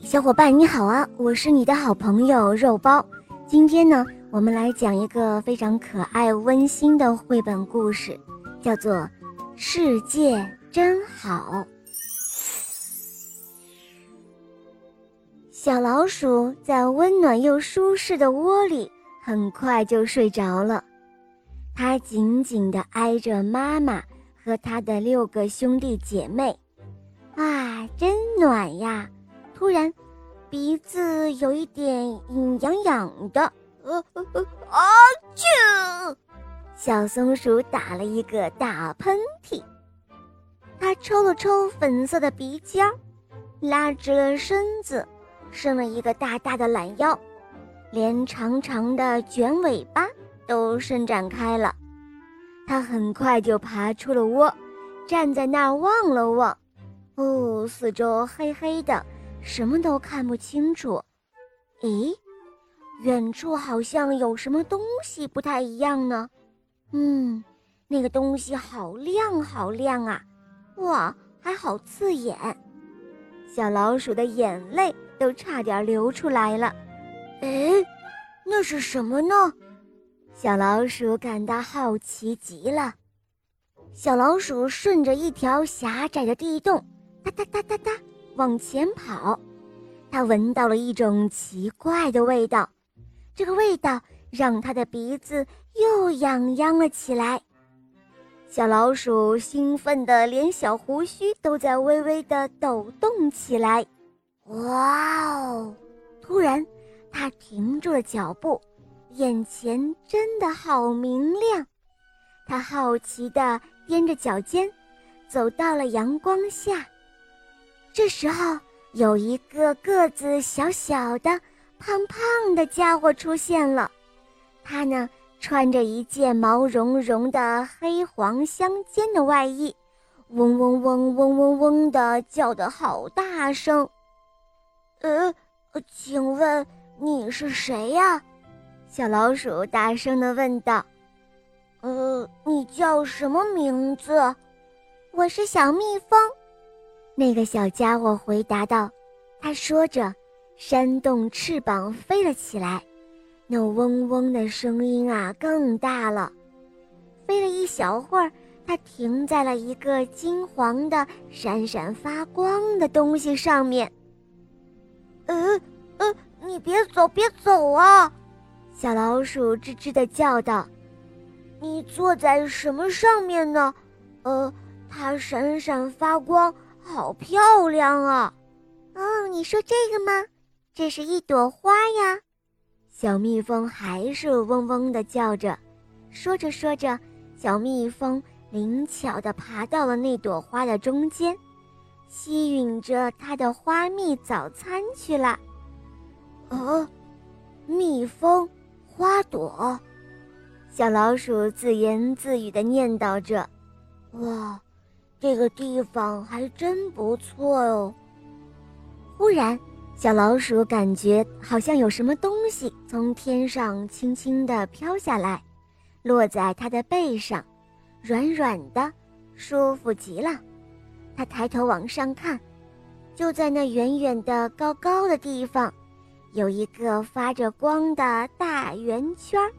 小伙伴你好啊！我是你的好朋友肉包。今天呢，我们来讲一个非常可爱温馨的绘本故事，叫做《世界真好》。小老鼠在温暖又舒适的窝里，很快就睡着了。它紧紧地挨着妈妈和它的六个兄弟姐妹，啊，真暖呀！突然，鼻子有一点痒痒的，呃呃呃，啊啾！小松鼠打了一个大喷嚏，它抽了抽粉色的鼻尖，拉直了身子，伸了一个大大的懒腰，连长长的卷尾巴都伸展开了。它很快就爬出了窝，站在那儿望了望，哦，四周黑黑的。什么都看不清楚，咦，远处好像有什么东西不太一样呢。嗯，那个东西好亮好亮啊，哇，还好刺眼，小老鼠的眼泪都差点流出来了。哎，那是什么呢？小老鼠感到好奇极了。小老鼠顺着一条狭窄的地洞，哒哒哒哒哒。往前跑，他闻到了一种奇怪的味道，这个味道让他的鼻子又痒痒了起来。小老鼠兴奋的连小胡须都在微微的抖动起来。哇哦！突然，它停住了脚步，眼前真的好明亮。它好奇的踮着脚尖，走到了阳光下。这时候，有一个个子小小的、胖胖的家伙出现了。他呢，穿着一件毛茸茸的黑黄相间的外衣，嗡嗡嗡嗡嗡嗡的叫得好大声。呃，请问你是谁呀？小老鼠大声的问道。呃，你叫什么名字？我是小蜜蜂。那个小家伙回答道：“他说着，扇动翅膀飞了起来，那嗡嗡的声音啊更大了。飞了一小会儿，它停在了一个金黄的、闪闪发光的东西上面。呃呃，你别走，别走啊！”小老鼠吱吱地叫道：“你坐在什么上面呢？呃，它闪闪发光。”好漂亮啊！哦，你说这个吗？这是一朵花呀。小蜜蜂还是嗡嗡地叫着，说着说着，小蜜蜂灵巧地爬到了那朵花的中间，吸吮着它的花蜜早餐去了。哦，蜜蜂，花朵，小老鼠自言自语地念叨着：“哇。”这个地方还真不错哦。忽然，小老鼠感觉好像有什么东西从天上轻轻地飘下来，落在它的背上，软软的，舒服极了。它抬头往上看，就在那远远的、高高的地方，有一个发着光的大圆圈儿，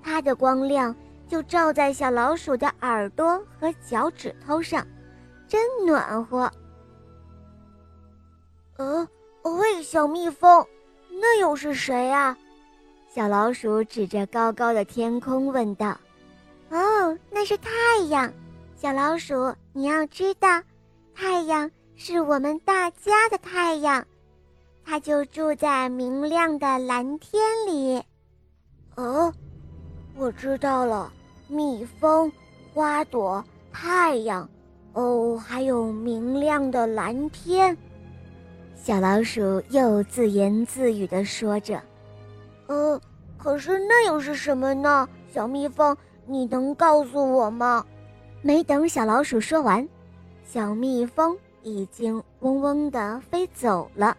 它的光亮。就照在小老鼠的耳朵和脚趾头上，真暖和。呃，喂，小蜜蜂，那又是谁啊？小老鼠指着高高的天空问道。哦，那是太阳。小老鼠，你要知道，太阳是我们大家的太阳，它就住在明亮的蓝天里。哦。我知道了，蜜蜂、花朵、太阳，哦，还有明亮的蓝天。小老鼠又自言自语地说着：“呃，可是那又是什么呢？”小蜜蜂，你能告诉我吗？没等小老鼠说完，小蜜蜂已经嗡嗡地飞走了。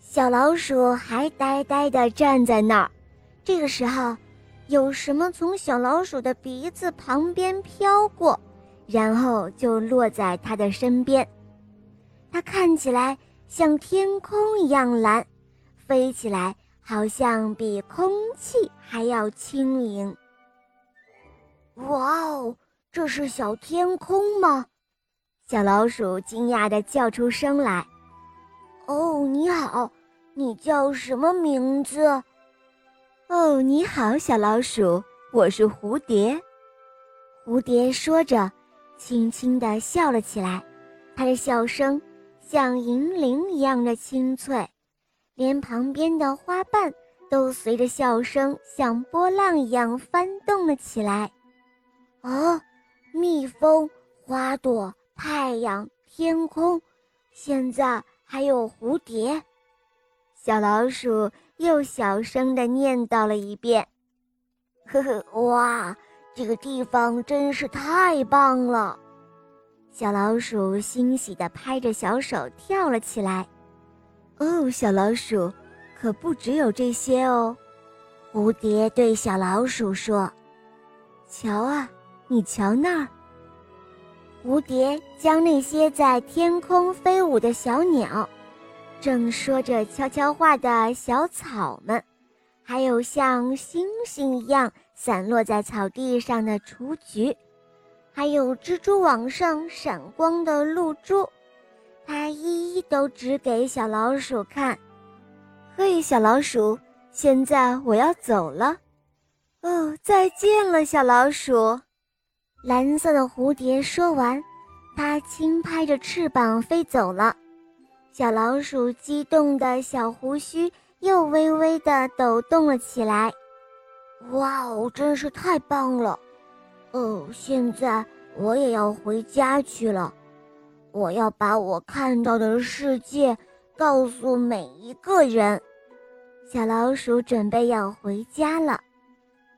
小老鼠还呆呆地站在那儿。这个时候。有什么从小老鼠的鼻子旁边飘过，然后就落在它的身边。它看起来像天空一样蓝，飞起来好像比空气还要轻盈。哇哦，这是小天空吗？小老鼠惊讶地叫出声来。哦，你好，你叫什么名字？哦，你好，小老鼠，我是蝴蝶。蝴蝶说着，轻轻地笑了起来，它的笑声像银铃一样的清脆，连旁边的花瓣都随着笑声像波浪一样翻动了起来。哦，蜜蜂、花朵、太阳、天空，现在还有蝴蝶。小老鼠又小声地念叨了一遍：“呵呵，哇，这个地方真是太棒了！”小老鼠欣喜地拍着小手跳了起来。哦，小老鼠，可不只有这些哦。蝴蝶对小老鼠说：“瞧啊！”你瞧那儿，蝴蝶将那些在天空飞舞的小鸟，正说着悄悄话的小草们，还有像星星一样散落在草地上的雏菊，还有蜘蛛网上闪光的露珠，它一一都指给小老鼠看。嘿，小老鼠，现在我要走了。哦，再见了，小老鼠。蓝色的蝴蝶说完，它轻拍着翅膀飞走了。小老鼠激动的小胡须又微微的抖动了起来。哇哦，真是太棒了！哦，现在我也要回家去了。我要把我看到的世界告诉每一个人。小老鼠准备要回家了。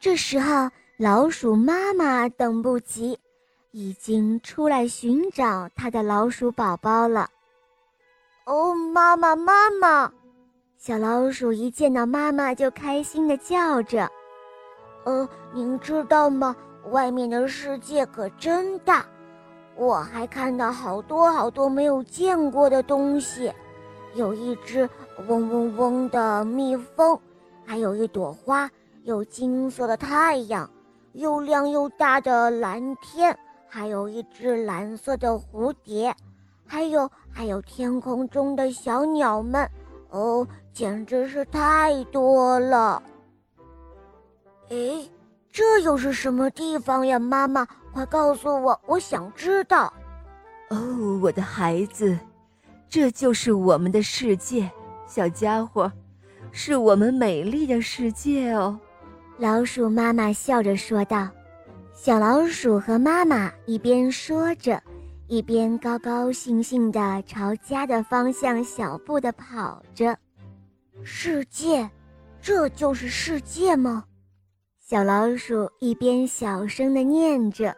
这时候。老鼠妈妈等不及，已经出来寻找它的老鼠宝宝了。哦，妈妈，妈妈！小老鼠一见到妈妈就开心地叫着。呃，您知道吗？外面的世界可真大，我还看到好多好多没有见过的东西，有一只嗡嗡嗡的蜜蜂，还有一朵花，有金色的太阳。又亮又大的蓝天，还有一只蓝色的蝴蝶，还有还有天空中的小鸟们，哦，简直是太多了！哎，这又是什么地方呀？妈妈，快告诉我，我想知道。哦，我的孩子，这就是我们的世界，小家伙，是我们美丽的世界哦。老鼠妈妈笑着说道：“小老鼠和妈妈一边说着，一边高高兴兴地朝家的方向小步地跑着。世界，这就是世界吗？”小老鼠一边小声地念着，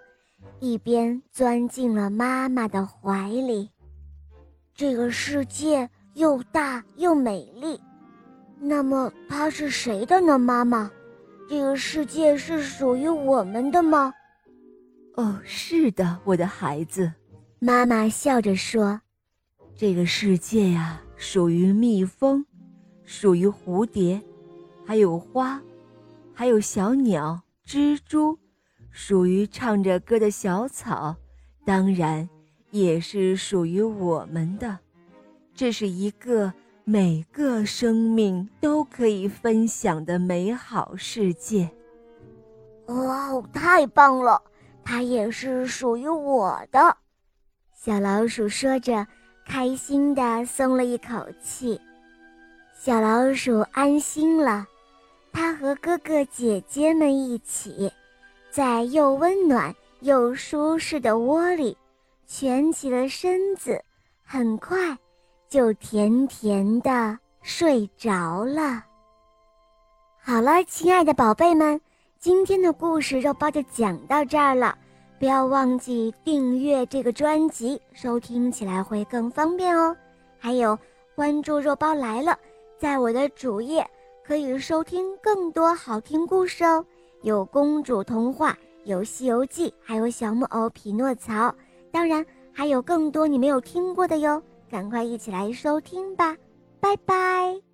一边钻进了妈妈的怀里。这个世界又大又美丽，那么它是谁的呢？妈妈？这个世界是属于我们的吗？哦，是的，我的孩子。妈妈笑着说：“这个世界呀，属于蜜蜂，属于蝴蝶，还有花，还有小鸟、蜘蛛，属于唱着歌的小草，当然也是属于我们的。这是一个。”每个生命都可以分享的美好世界。哇哦，太棒了！它也是属于我的。小老鼠说着，开心地松了一口气。小老鼠安心了，它和哥哥姐姐们一起，在又温暖又舒适的窝里，蜷起了身子，很快。就甜甜的睡着了。好了，亲爱的宝贝们，今天的故事肉包就讲到这儿了。不要忘记订阅这个专辑，收听起来会更方便哦。还有关注肉包来了，在我的主页可以收听更多好听故事哦，有公主童话，有《西游记》，还有小木偶匹诺曹，当然还有更多你没有听过的哟。赶快一起来收听吧，拜拜。